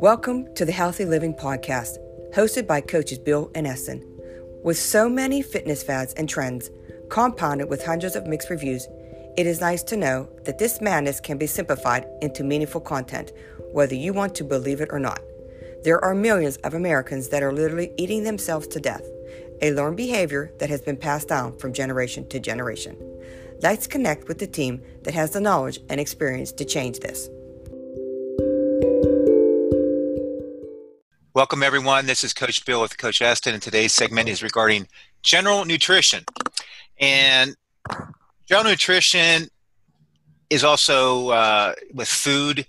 Welcome to the Healthy Living Podcast, hosted by coaches Bill and Eston. With so many fitness fads and trends, compounded with hundreds of mixed reviews, it is nice to know that this madness can be simplified into meaningful content, whether you want to believe it or not. There are millions of Americans that are literally eating themselves to death, a learned behavior that has been passed down from generation to generation. Let's connect with the team that has the knowledge and experience to change this. Welcome, everyone. This is Coach Bill with Coach Eston, and today's segment is regarding general nutrition. And general nutrition is also uh, with food.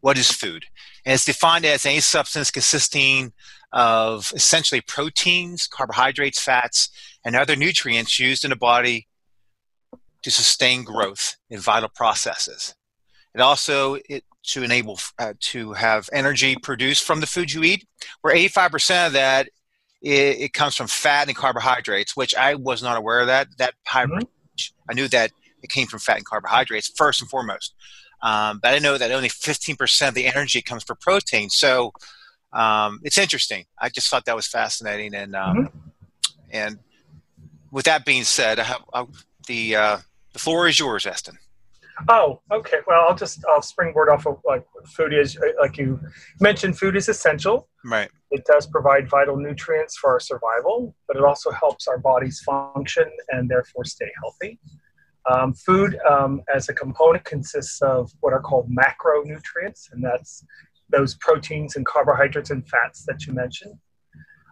What is food? And it's defined as any substance consisting of essentially proteins, carbohydrates, fats, and other nutrients used in the body to sustain growth in vital processes. It also it to enable uh, to have energy produced from the food you eat, where 85% of that it, it, comes from fat and carbohydrates, which I was not aware of that. That high mm-hmm. I knew that it came from fat and carbohydrates first and foremost, um, but I know that only 15% of the energy comes from protein. So um, it's interesting. I just thought that was fascinating, and um, mm-hmm. and with that being said, I have, I, the uh, the floor is yours, Eston. Oh, okay. Well, I'll just I'll springboard off of like food is like you mentioned. Food is essential. Right. It does provide vital nutrients for our survival, but it also helps our bodies function and therefore stay healthy. Um, food um, as a component consists of what are called macronutrients, and that's those proteins and carbohydrates and fats that you mentioned.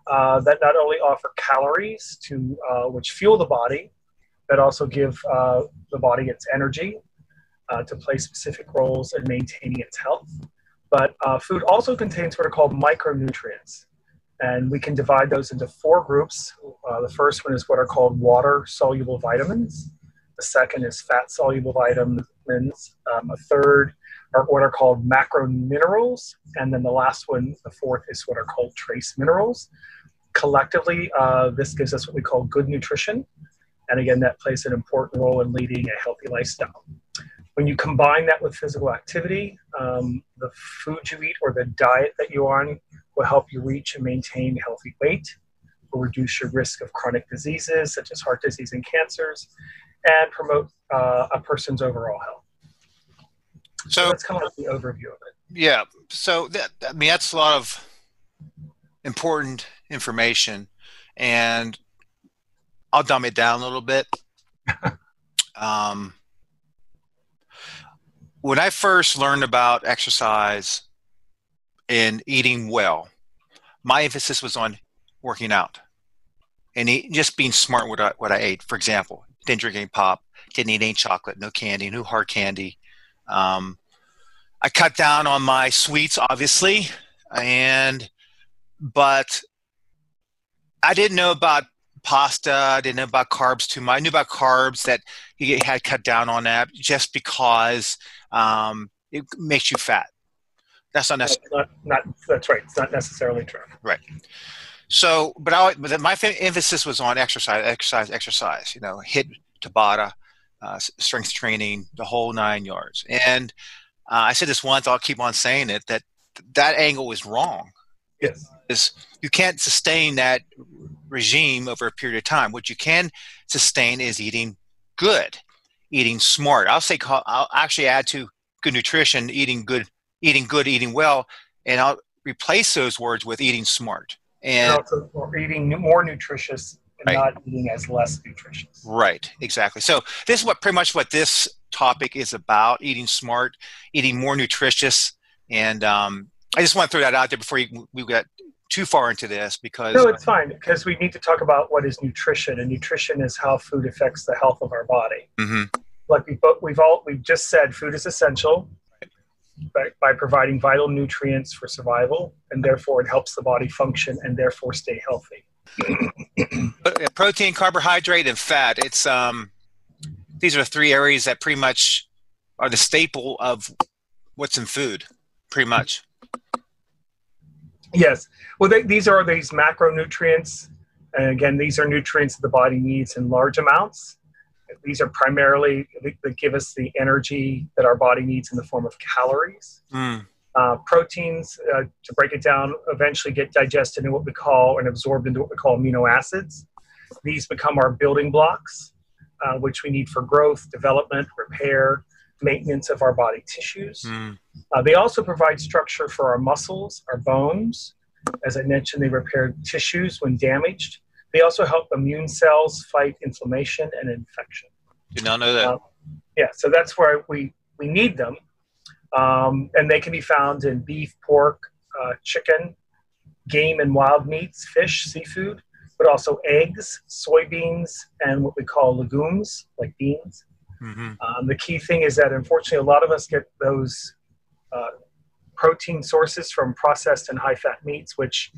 Uh, that not only offer calories to uh, which fuel the body, but also give uh, the body its energy uh, to play specific roles in maintaining its health. But uh, food also contains what are called micronutrients. And we can divide those into four groups. Uh, the first one is what are called water soluble vitamins. The second is fat soluble vitamins. Um, a third are what are called macro minerals. And then the last one, the fourth, is what are called trace minerals. Collectively, uh, this gives us what we call good nutrition. And again, that plays an important role in leading a healthy lifestyle. When you combine that with physical activity, um, the food you eat or the diet that you're on will help you reach and maintain healthy weight, will reduce your risk of chronic diseases such as heart disease and cancers, and promote uh, a person's overall health. So, so that's kind of like the overview of it. Yeah. So that, I mean, that's a lot of important information, and I'll dumb it down a little bit. um, when I first learned about exercise and eating well, my emphasis was on working out and eat, just being smart with what I, what I ate. For example, didn't drink any pop, didn't eat any chocolate, no candy, no hard candy. Um, I cut down on my sweets, obviously, and but I didn't know about pasta. I didn't know about carbs too much. I knew about carbs that he had cut down on that just because um, it makes you fat. That's not necessarily. Not, not, that's right. It's not necessarily true. Right. So, but I, but my emphasis was on exercise, exercise, exercise. You know, HIIT Tabata, uh, strength training, the whole nine yards. And uh, I said this once. I'll keep on saying it. That that angle is wrong. Yes. Is you can't sustain that regime over a period of time. What you can sustain is eating good, eating smart. I'll say I'll actually add to good nutrition, eating good, eating good, eating well, and I'll replace those words with eating smart. And, also eating more nutritious and right. not eating as less nutritious. Right, exactly. So this is what pretty much what this topic is about: eating smart, eating more nutritious, and um, I just want to throw that out there before you, we get too far into this because no it's fine because we need to talk about what is nutrition and nutrition is how food affects the health of our body. Mm-hmm. like we we've all we've just said food is essential by, by providing vital nutrients for survival and therefore it helps the body function and therefore stay healthy. Protein carbohydrate and fat it's um these are three areas that pretty much are the staple of what's in food pretty much Yes. Well, they, these are these macronutrients. And again, these are nutrients that the body needs in large amounts. These are primarily that give us the energy that our body needs in the form of calories. Mm. Uh, proteins, uh, to break it down, eventually get digested into what we call and absorbed into what we call amino acids. These become our building blocks, uh, which we need for growth, development, repair, maintenance of our body tissues. Mm. they also provide structure for our muscles, our bones. As I mentioned, they repair tissues when damaged. They also help immune cells fight inflammation and infection. Did not know that. Uh, yeah, so that's where we, we need them. Um, and they can be found in beef, pork, uh, chicken, game and wild meats, fish, seafood, but also eggs, soybeans, and what we call legumes, like beans. Mm-hmm. Um, the key thing is that unfortunately, a lot of us get those uh, protein sources from processed and high fat meats, which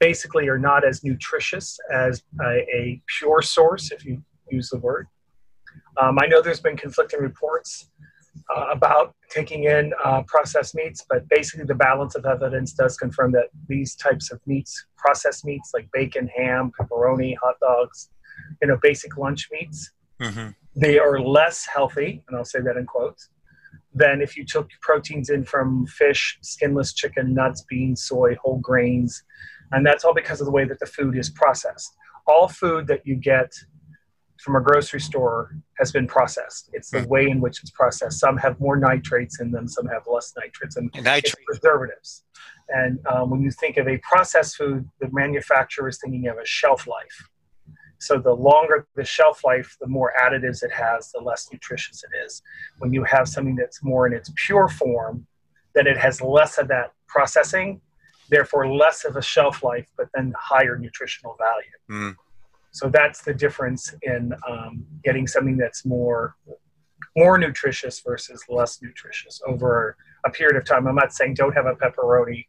basically are not as nutritious as a, a pure source, if you use the word. Um, I know there's been conflicting reports uh, about taking in uh, processed meats, but basically the balance of evidence does confirm that these types of meats, processed meats like bacon, ham, pepperoni, hot dogs, you know, basic lunch meats, mm-hmm. They are less healthy, and I'll say that in quotes, than if you took proteins in from fish, skinless chicken, nuts, beans, soy, whole grains, and that's all because of the way that the food is processed. All food that you get from a grocery store has been processed. It's the hmm. way in which it's processed. Some have more nitrates in them, some have less nitrates, and, and preservatives. And um, when you think of a processed food, the manufacturer is thinking of a shelf life. So the longer the shelf life, the more additives it has, the less nutritious it is. When you have something that's more in its pure form, then it has less of that processing, therefore less of a shelf life, but then higher nutritional value. Mm. So that's the difference in um, getting something that's more more nutritious versus less nutritious over a period of time. I'm not saying don't have a pepperoni,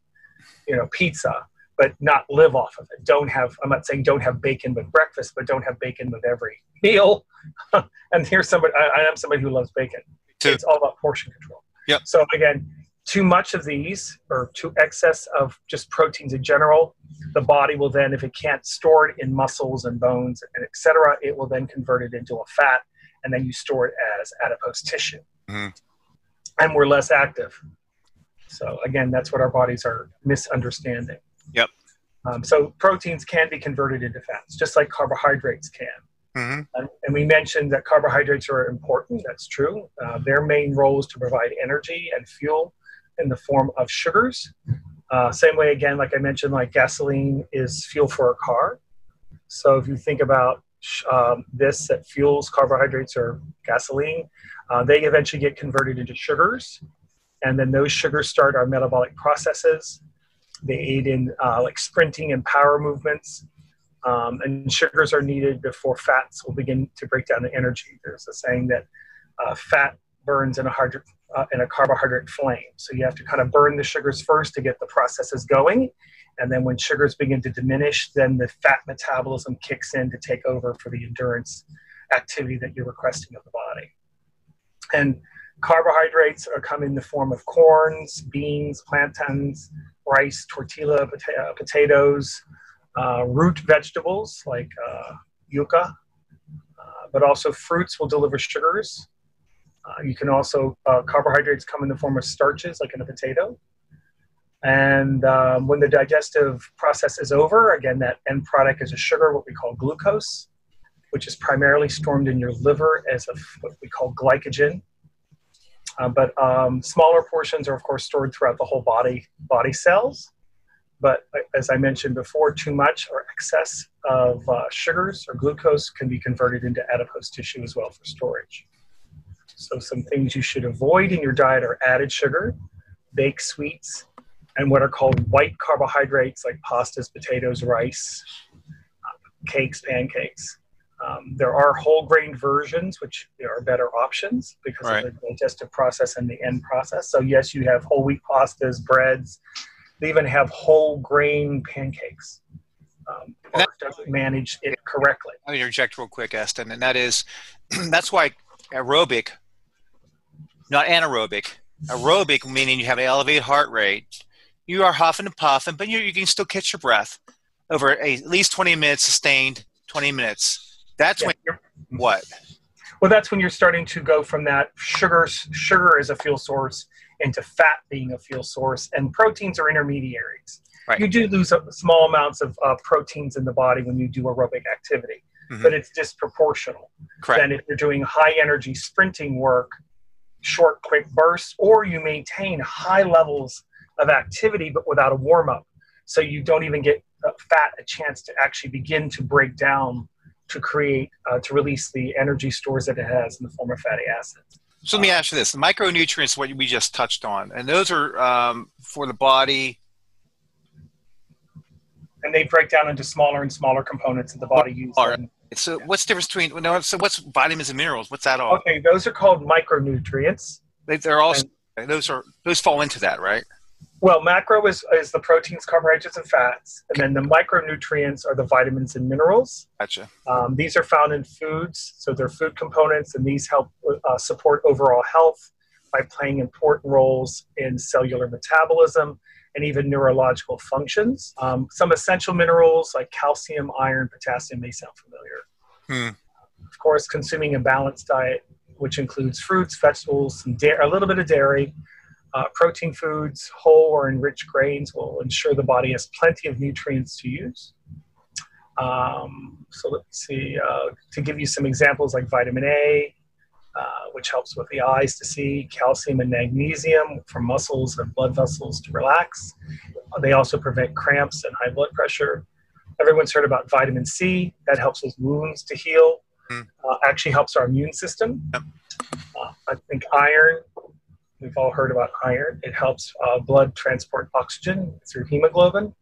you know, pizza, but not live off of it. Don't have. I'm not saying don't have bacon with breakfast, but don't have bacon with every meal. and here's somebody. I, I am somebody who loves bacon. Too. It's all about portion control. Yep. So again, too much of these or too excess of just proteins in general, the body will then, if it can't store it in muscles and bones and etc., it will then convert it into a fat, and then you store it as adipose tissue. Mm-hmm. And we're less active. So again, that's what our bodies are misunderstanding. Yep. Um, so proteins can be converted into fats, just like carbohydrates can. Mm-hmm. Um, and we mentioned that carbohydrates are important. That's true. Uh, their main role is to provide energy and fuel in the form of sugars. Uh, same way, again, like I mentioned, like gasoline is fuel for a car. So if you think about um, this that fuels carbohydrates or gasoline, uh, they eventually get converted into sugars. And then those sugars start our metabolic processes. They aid in uh, like sprinting and power movements. Um, and sugars are needed before fats will begin to break down the energy. There's a saying that uh, fat burns in a hydro, uh, in a carbohydrate flame. So you have to kind of burn the sugars first to get the processes going. And then when sugars begin to diminish, then the fat metabolism kicks in to take over for the endurance activity that you're requesting of the body. And carbohydrates are come in the form of corns, beans, plantains, rice, tortilla, pota- potatoes, uh, root vegetables like uh, yucca, uh, but also fruits will deliver sugars uh, you can also, uh, carbohydrates come in the form of starches, like in a potato. And um, when the digestive process is over, again, that end product is a sugar, what we call glucose, which is primarily stored in your liver as a, what we call glycogen. Uh, but um, smaller portions are, of course, stored throughout the whole body, body cells. But uh, as I mentioned before, too much or excess of uh, sugars or glucose can be converted into adipose tissue as well for storage. So, some things you should avoid in your diet are added sugar, baked sweets, and what are called white carbohydrates like pastas, potatoes, rice, cakes, pancakes. Um, there are whole grain versions, which are better options because right. of the digestive process and the end process. So, yes, you have whole wheat pastas, breads. They even have whole grain pancakes. Um, that doesn't manage it correctly. Let me interject real quick, Eston, and that is that's why aerobic not anaerobic. Aerobic meaning you have an elevated heart rate. You are huffing and puffing, but you, you can still catch your breath over a, at least 20 minutes sustained 20 minutes. That's yeah. when you're what? Well, that's when you're starting to go from that sugar sugar as a fuel source into fat being a fuel source, and proteins are intermediaries. Right. You do lose small amounts of uh, proteins in the body when you do aerobic activity, mm-hmm. but it's disproportional. Correct. Then if you're doing high energy sprinting work, short, quick bursts, or you maintain high levels of activity but without a warm up, so you don't even get fat a chance to actually begin to break down to create uh, to release the energy stores that it has in the form of fatty acids. So let me ask you this: micronutrients, what we just touched on, and those are um, for the body, and they break down into smaller and smaller components that the body uses. So what's the difference between no? So what's vitamins and minerals? What's that all? Okay, those are called micronutrients. They, are all and, those are those fall into that, right? Well, macro is, is the proteins, carbohydrates, and fats, and then the micronutrients are the vitamins and minerals. Gotcha. Um, these are found in foods, so they're food components, and these help uh, support overall health by playing important roles in cellular metabolism and even neurological functions. Um, some essential minerals like calcium, iron, potassium may sound familiar. Hmm. Of course, consuming a balanced diet, which includes fruits, vegetables, and da- a little bit of dairy, uh, protein foods, whole or enriched grains will ensure the body has plenty of nutrients to use. Um, so let's see, uh, to give you some examples like vitamin A, uh, which helps with the eyes to see, calcium and magnesium for muscles and blood vessels to relax. Uh, they also prevent cramps and high blood pressure. Everyone's heard about vitamin C, that helps with wounds to heal, mm. actually helps our immune system. Uh, I think iron We've all heard about iron. It helps uh, blood transport oxygen through hemoglobin,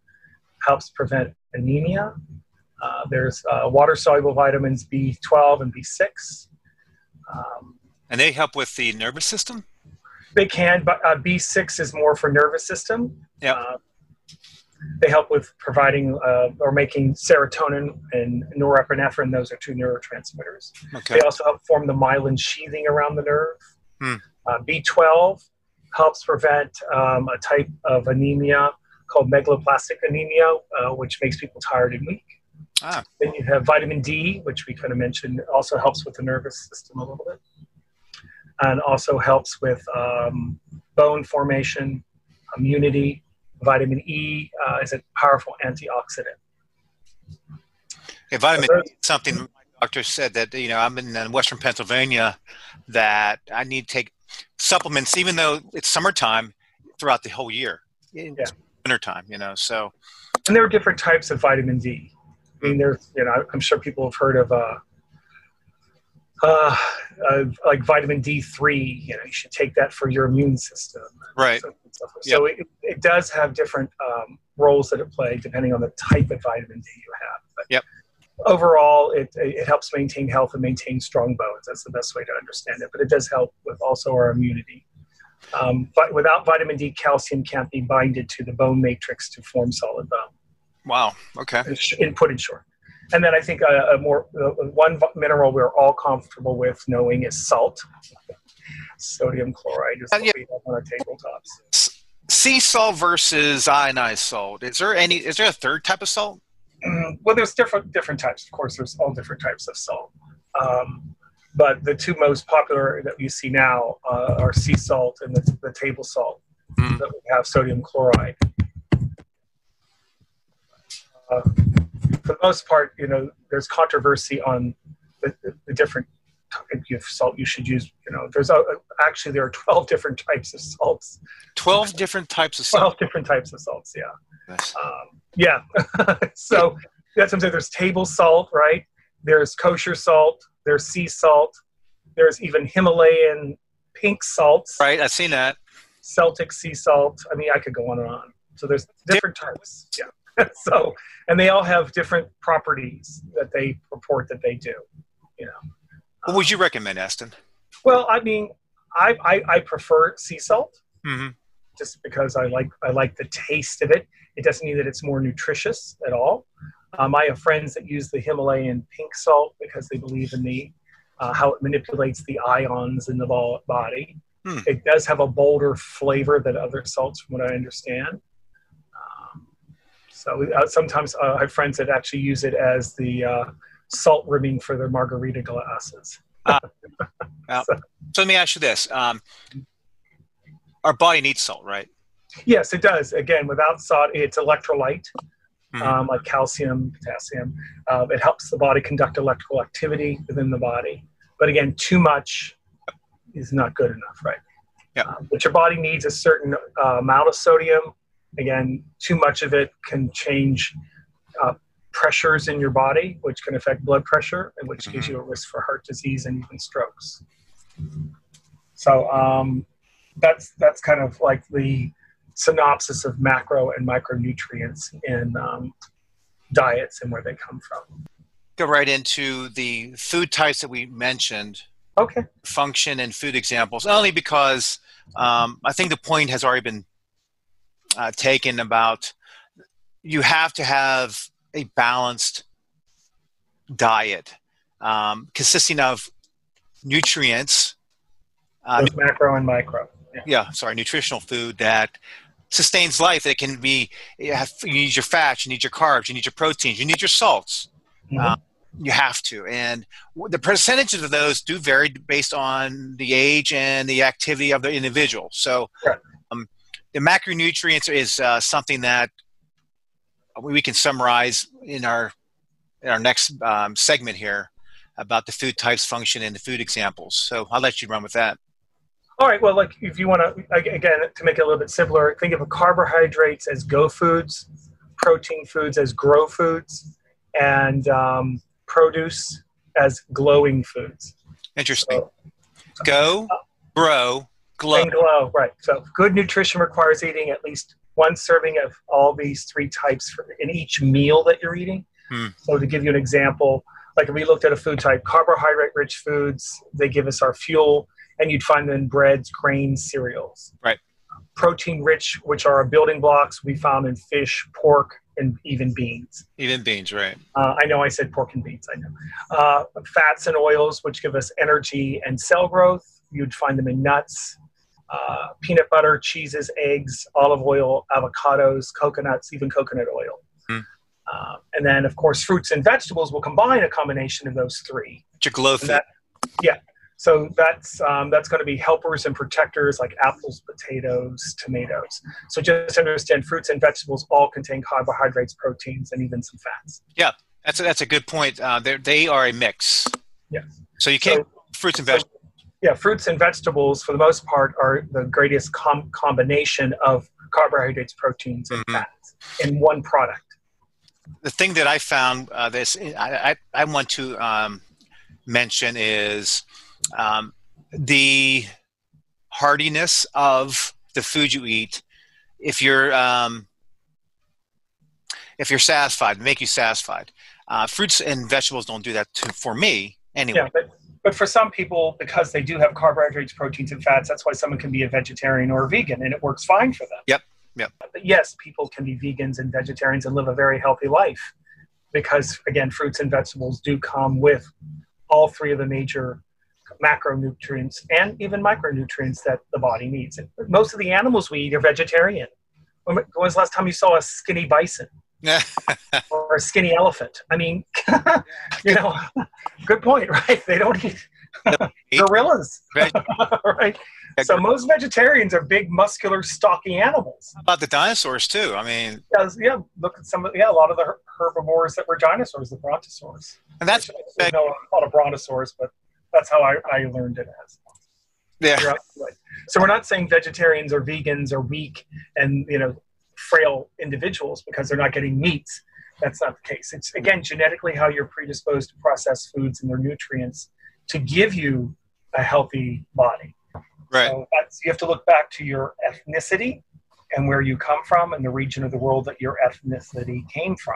helps prevent anemia. Uh, there's uh, water soluble vitamins B12 and B6. Um, and they help with the nervous system? They can, but uh, B6 is more for nervous system. Yeah. Uh, they help with providing uh, or making serotonin and norepinephrine. Those are two neurotransmitters. Okay. They also help form the myelin sheathing around the nerve. Hmm. Uh, B12 helps prevent um, a type of anemia called megaloblastic anemia, uh, which makes people tired and weak. Ah. Then you have vitamin D, which we kind of mentioned, also helps with the nervous system a little bit, and also helps with um, bone formation, immunity. Vitamin E uh, is a powerful antioxidant. Yeah, vitamin so something my doctor said that you know I'm in Western Pennsylvania that I need to take supplements, even though it's summertime, throughout the whole year. Yeah. wintertime, you know. So, and there are different types of vitamin D. I mean, there's, you know, I'm sure people have heard of, uh, uh, uh, like vitamin D3. You know, you should take that for your immune system. Right. So, so yep. it, it does have different um, roles that it play depending on the type of vitamin D you have. But yep overall, it, it helps maintain health and maintain strong bones. That's the best way to understand it. But it does help with also our immunity. Um, but without vitamin D, calcium can't be binded to the bone matrix to form solid bone. Wow. Okay. Input in short. And then I think a, a more uh, one mineral we're all comfortable with knowing is salt. Sodium chloride is uh, yeah. on our tabletops. Sea salt versus ionized salt. Is there any? Is there a third type of salt? Well, there's different different types. Of course, there's all different types of salt. Um, but the two most popular that you see now uh, are sea salt and the, the table salt mm. that we have sodium chloride. Uh, for the most part, you know, there's controversy on the, the, the different of salt you should use. You know, there's a, actually there are 12 different types of salts. 12 different types of salt. 12 different types of salts. Yeah. Nice. Um, yeah. so that's what I'm saying. There's table salt, right? There's kosher salt. There's sea salt. There's even Himalayan pink salts. Right. I've seen that. Celtic sea salt. I mean, I could go on and on. So there's different types. Yeah. so, and they all have different properties that they report that they do. You know. What would you recommend, Eston? Well, I mean, I I, I prefer sea salt. Mm-hmm. Just because I like I like the taste of it. It doesn't mean that it's more nutritious at all. Um, I have friends that use the Himalayan pink salt because they believe in the uh, how it manipulates the ions in the body. Hmm. It does have a bolder flavor than other salts, from what I understand. Um, so uh, sometimes uh, I have friends that actually use it as the uh, salt rimming for their margarita glasses. uh, uh, so let me ask you this: um, Our body needs salt, right? Yes, it does. Again, without salt, it's electrolyte, mm-hmm. um, like calcium, potassium. Uh, it helps the body conduct electrical activity within the body. But again, too much is not good enough, right? Yeah. Uh, but your body needs a certain uh, amount of sodium. Again, too much of it can change uh, pressures in your body, which can affect blood pressure, and which mm-hmm. gives you a risk for heart disease and even strokes. So um, that's that's kind of like the synopsis of macro and micronutrients in um, diets and where they come from. Go right into the food types that we mentioned. Okay. Function and food examples, only because um, I think the point has already been uh, taken about you have to have a balanced diet um, consisting of nutrients. Uh, macro and micro. Yeah. yeah. sorry, nutritional food that sustains life. That can be you, have, you, need your fats, you need your carbs, you need your proteins, you need your salts. Mm-hmm. Uh, you have to, and the percentages of those do vary based on the age and the activity of the individual. So, um, the macronutrients is uh, something that we can summarize in our in our next um, segment here about the food types, function, and the food examples. So I'll let you run with that. All right. Well, like if you want to, again, to make it a little bit simpler, think of carbohydrates as go foods, protein foods as grow foods, and um, produce as glowing foods. Interesting. So, go, grow, glow. And glow, right. So good nutrition requires eating at least one serving of all these three types for, in each meal that you're eating. Hmm. So to give you an example, like if we looked at a food type, carbohydrate rich foods, they give us our fuel, and you'd find them in breads, grains, cereals. Right. Protein rich, which are our building blocks, we found in fish, pork, and even beans. Even beans, right. Uh, I know I said pork and beans, I know. Uh, fats and oils, which give us energy and cell growth, you'd find them in nuts, uh, peanut butter, cheeses, eggs, olive oil, avocados, coconuts, even coconut oil. Mm. Uh, and then, of course, fruits and vegetables will combine a combination of those three. That, Yeah. So that's um, that's going to be helpers and protectors like apples, potatoes, tomatoes. So just understand, fruits and vegetables all contain carbohydrates, proteins, and even some fats. Yeah, that's a, that's a good point. Uh, they are a mix. Yeah. So you can't so, fruits and vegetables. Yeah, fruits and vegetables, for the most part, are the greatest com- combination of carbohydrates, proteins, and mm-hmm. fats in one product. The thing that I found uh, this I, I, I, want to um, mention is um, the hardiness of the food you eat. If you're um, if you're satisfied, make you satisfied. Uh, fruits and vegetables don't do that to, for me anyway. Yeah, but but for some people, because they do have carbohydrates, proteins, and fats, that's why someone can be a vegetarian or a vegan, and it works fine for them. Yep. Yep. But yes, people can be vegans and vegetarians and live a very healthy life because, again, fruits and vegetables do come with all three of the major macronutrients and even micronutrients that the body needs. And most of the animals we eat are vegetarian. When was the last time you saw a skinny bison? Or a skinny elephant. I mean, you know, good point, right? They don't eat gorillas, right? So most vegetarians are big, muscular, stocky animals. How about the dinosaurs too? I mean, yeah, yeah look at some of yeah, a lot of the herbivores that were dinosaurs, the brontosaurs. And that's what I know a lot of brontosaurs, but that's how I, I learned it as. Yeah. So we're not saying vegetarians or vegans are weak and you know frail individuals because they're not getting meat. That's not the case. It's again genetically how you're predisposed to process foods and their nutrients to give you a healthy body. Right. So you have to look back to your ethnicity and where you come from and the region of the world that your ethnicity came from.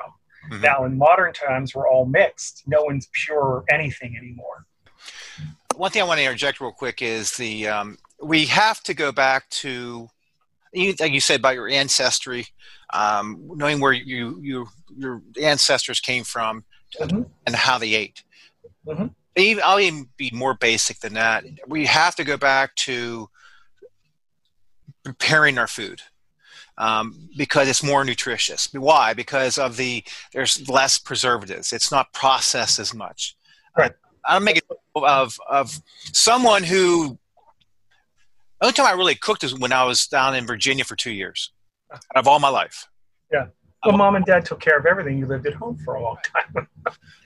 Mm-hmm. Now, in modern times, we're all mixed. No one's pure anything anymore. One thing I want to interject real quick is the um, we have to go back to like you said about your ancestry, um, knowing where you, you your ancestors came from mm-hmm. and how they ate. Mm-hmm. Even, I'll even be more basic than that. We have to go back to preparing our food um, because it's more nutritious. Why? Because of the there's less preservatives. It's not processed as much. Right. Uh, I'll make it of of someone who. The only time I really cooked is when I was down in Virginia for two years, out of all my life. Yeah. Well, mom and dad took care of everything. You lived at home for a long time.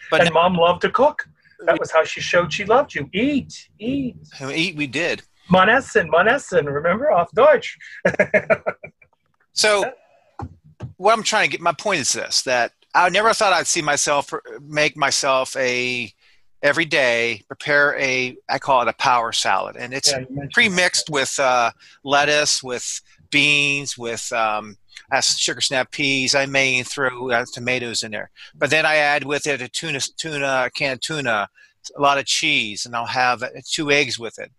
But and mom loved to cook. That was how she showed she loved you. Eat, eat. eat, we did. Man essen, man essen. Remember, off Deutsch. So, what I'm trying to get my point is this: that I never thought I'd see myself make myself a every day prepare a I call it a power salad, and it's Yeah, pre-mixed with uh, lettuce, with beans, with um, sugar snap peas. I may throw uh, tomatoes in there, but then I add with it a tuna, tuna, a can of tuna, a lot of cheese, and I'll have uh, two eggs with it.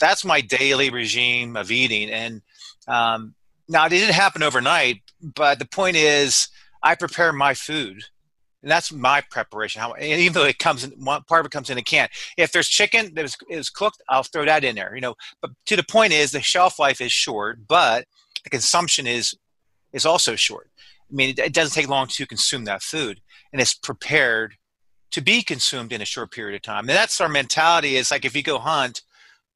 That's my daily regime of eating, and um, now it didn't happen overnight. But the point is, I prepare my food. And that's my preparation. How, even though it comes in, one part of it comes in a can. If there's chicken that is, is cooked, I'll throw that in there. You know, but to the point is, the shelf life is short, but the consumption is is also short. I mean, it, it doesn't take long to consume that food, and it's prepared to be consumed in a short period of time. And that's our mentality. Is like if you go hunt,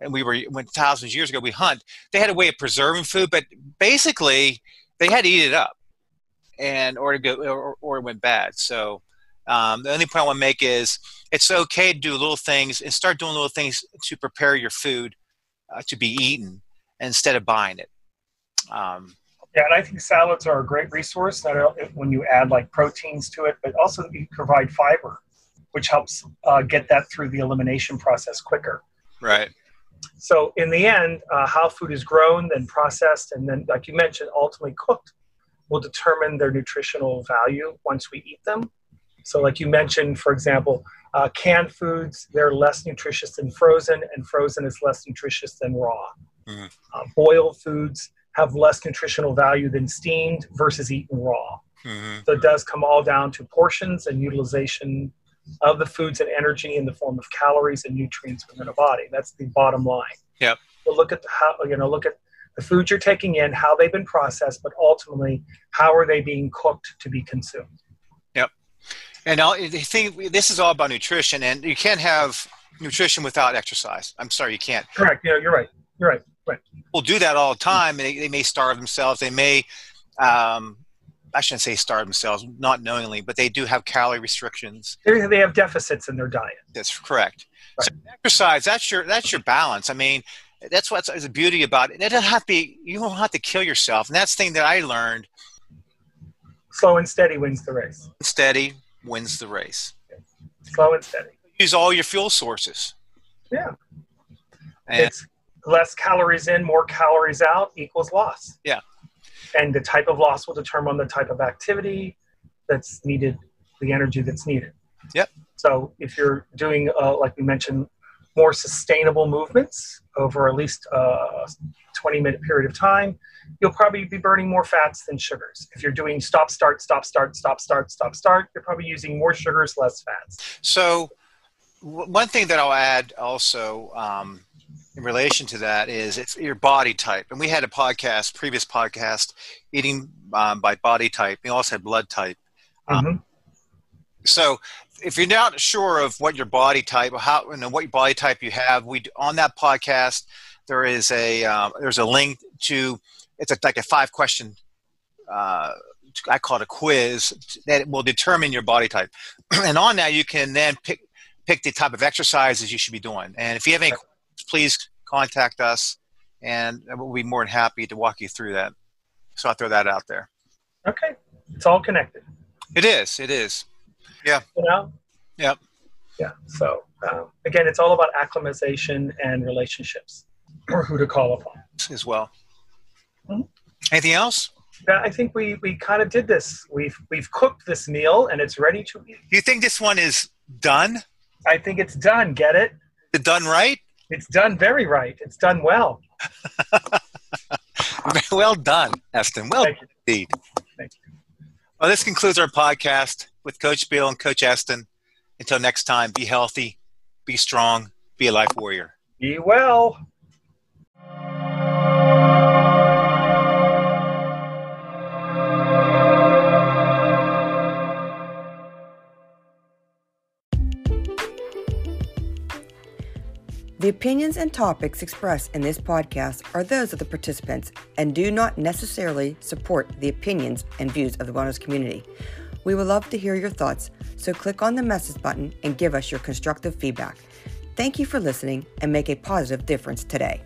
and we were when thousands of years ago we hunt, they had a way of preserving food, but basically they had to eat it up, and or to go or, or it went bad. So um, the only point I want to make is it's okay to do little things and start doing little things to prepare your food uh, to be eaten instead of buying it. Um, Yeah, and I think salads are a great resource. Not only when you add like proteins to it, but also you provide fiber, which helps uh, get that through the elimination process quicker. right. So in the end, uh, how food is grown, then processed, and then, like you mentioned, ultimately cooked, will determine their nutritional value once we eat them. So, like you mentioned, for example, uh, canned foods they're less nutritious than frozen, and frozen is less nutritious than raw. Mhm. Uh, boiled foods have less nutritional value than steamed versus eaten raw. hmm So it does come all down to portions and utilization of the foods and energy in the form of calories and nutrients within a body. That's the bottom line. Yep. But look at the how you know look at the foods you're taking in, how they've been processed, but ultimately how are they being cooked to be consumed. Yep. And I'll, I think this is all about nutrition, and you can't have nutrition without exercise. I'm sorry, you can't. Correct. Know, you're right. You're right. Right. People do that all the time, and they, they may starve themselves. They may, um, I shouldn't say starve themselves, not knowingly, but they do have calorie restrictions. They they have deficits in their diet. That's correct. So exercise, that's your that's your balance. I mean, that's what's the beauty about it. It doesn't have to be. You don't have to kill yourself, and that's the thing that I learned. Slow and steady wins the race. Steady wins the race. Slow and steady. Use all your fuel sources. Yeah. And it's less calories in, more calories out equals loss. Yeah. And the type of loss will determine the type of activity that's needed, the energy that's needed. Yep. So if you're doing, uh, like we mentioned, more sustainable movements over at least a 20 minute period of time, you'll probably be burning more fats than sugars. If you're doing stop, start, stop, start, stop, start, stop, start, you're probably using more sugars, less fats. So, w- one thing that I'll add also um, in relation to that is it's your body type. And we had a podcast, previous podcast, eating um, by body type. We also had blood type. Um, Mhm. So, if you're not sure of what your body type, or how, you know, what body type you have, we on that podcast there is a um, there's a link to it's a, like a five question. Uh, I call it a quiz that will determine your body type, and on that you can then pick pick the type of exercises you should be doing. And if you have any, please contact us, and we'll be more than happy to walk you through that. So I'll throw that out there. Okay. It's all connected. It is. It is. You know Yep. yeah so um, again it's all about acclimatization and relationships or who to call upon As well. Mhm. Anything else? yeah, i think we we kind of did this we've we've cooked this meal and it's ready to eat you think this one is done? i think it's done get it Is it done right? it's done very right it's done well well done, Eston. Well Thank indeed. Thank you. Well, this concludes our podcast with Coach Bill and Coach Eston. Until next time, be healthy, be strong, be a life warrior. be well The opinions and topics expressed in this podcast are those of the participants and do not necessarily support the opinions and views of the wellness community. We would love to hear your thoughts, so click on the message button and give us your constructive feedback. Thank you for listening and make a positive difference today.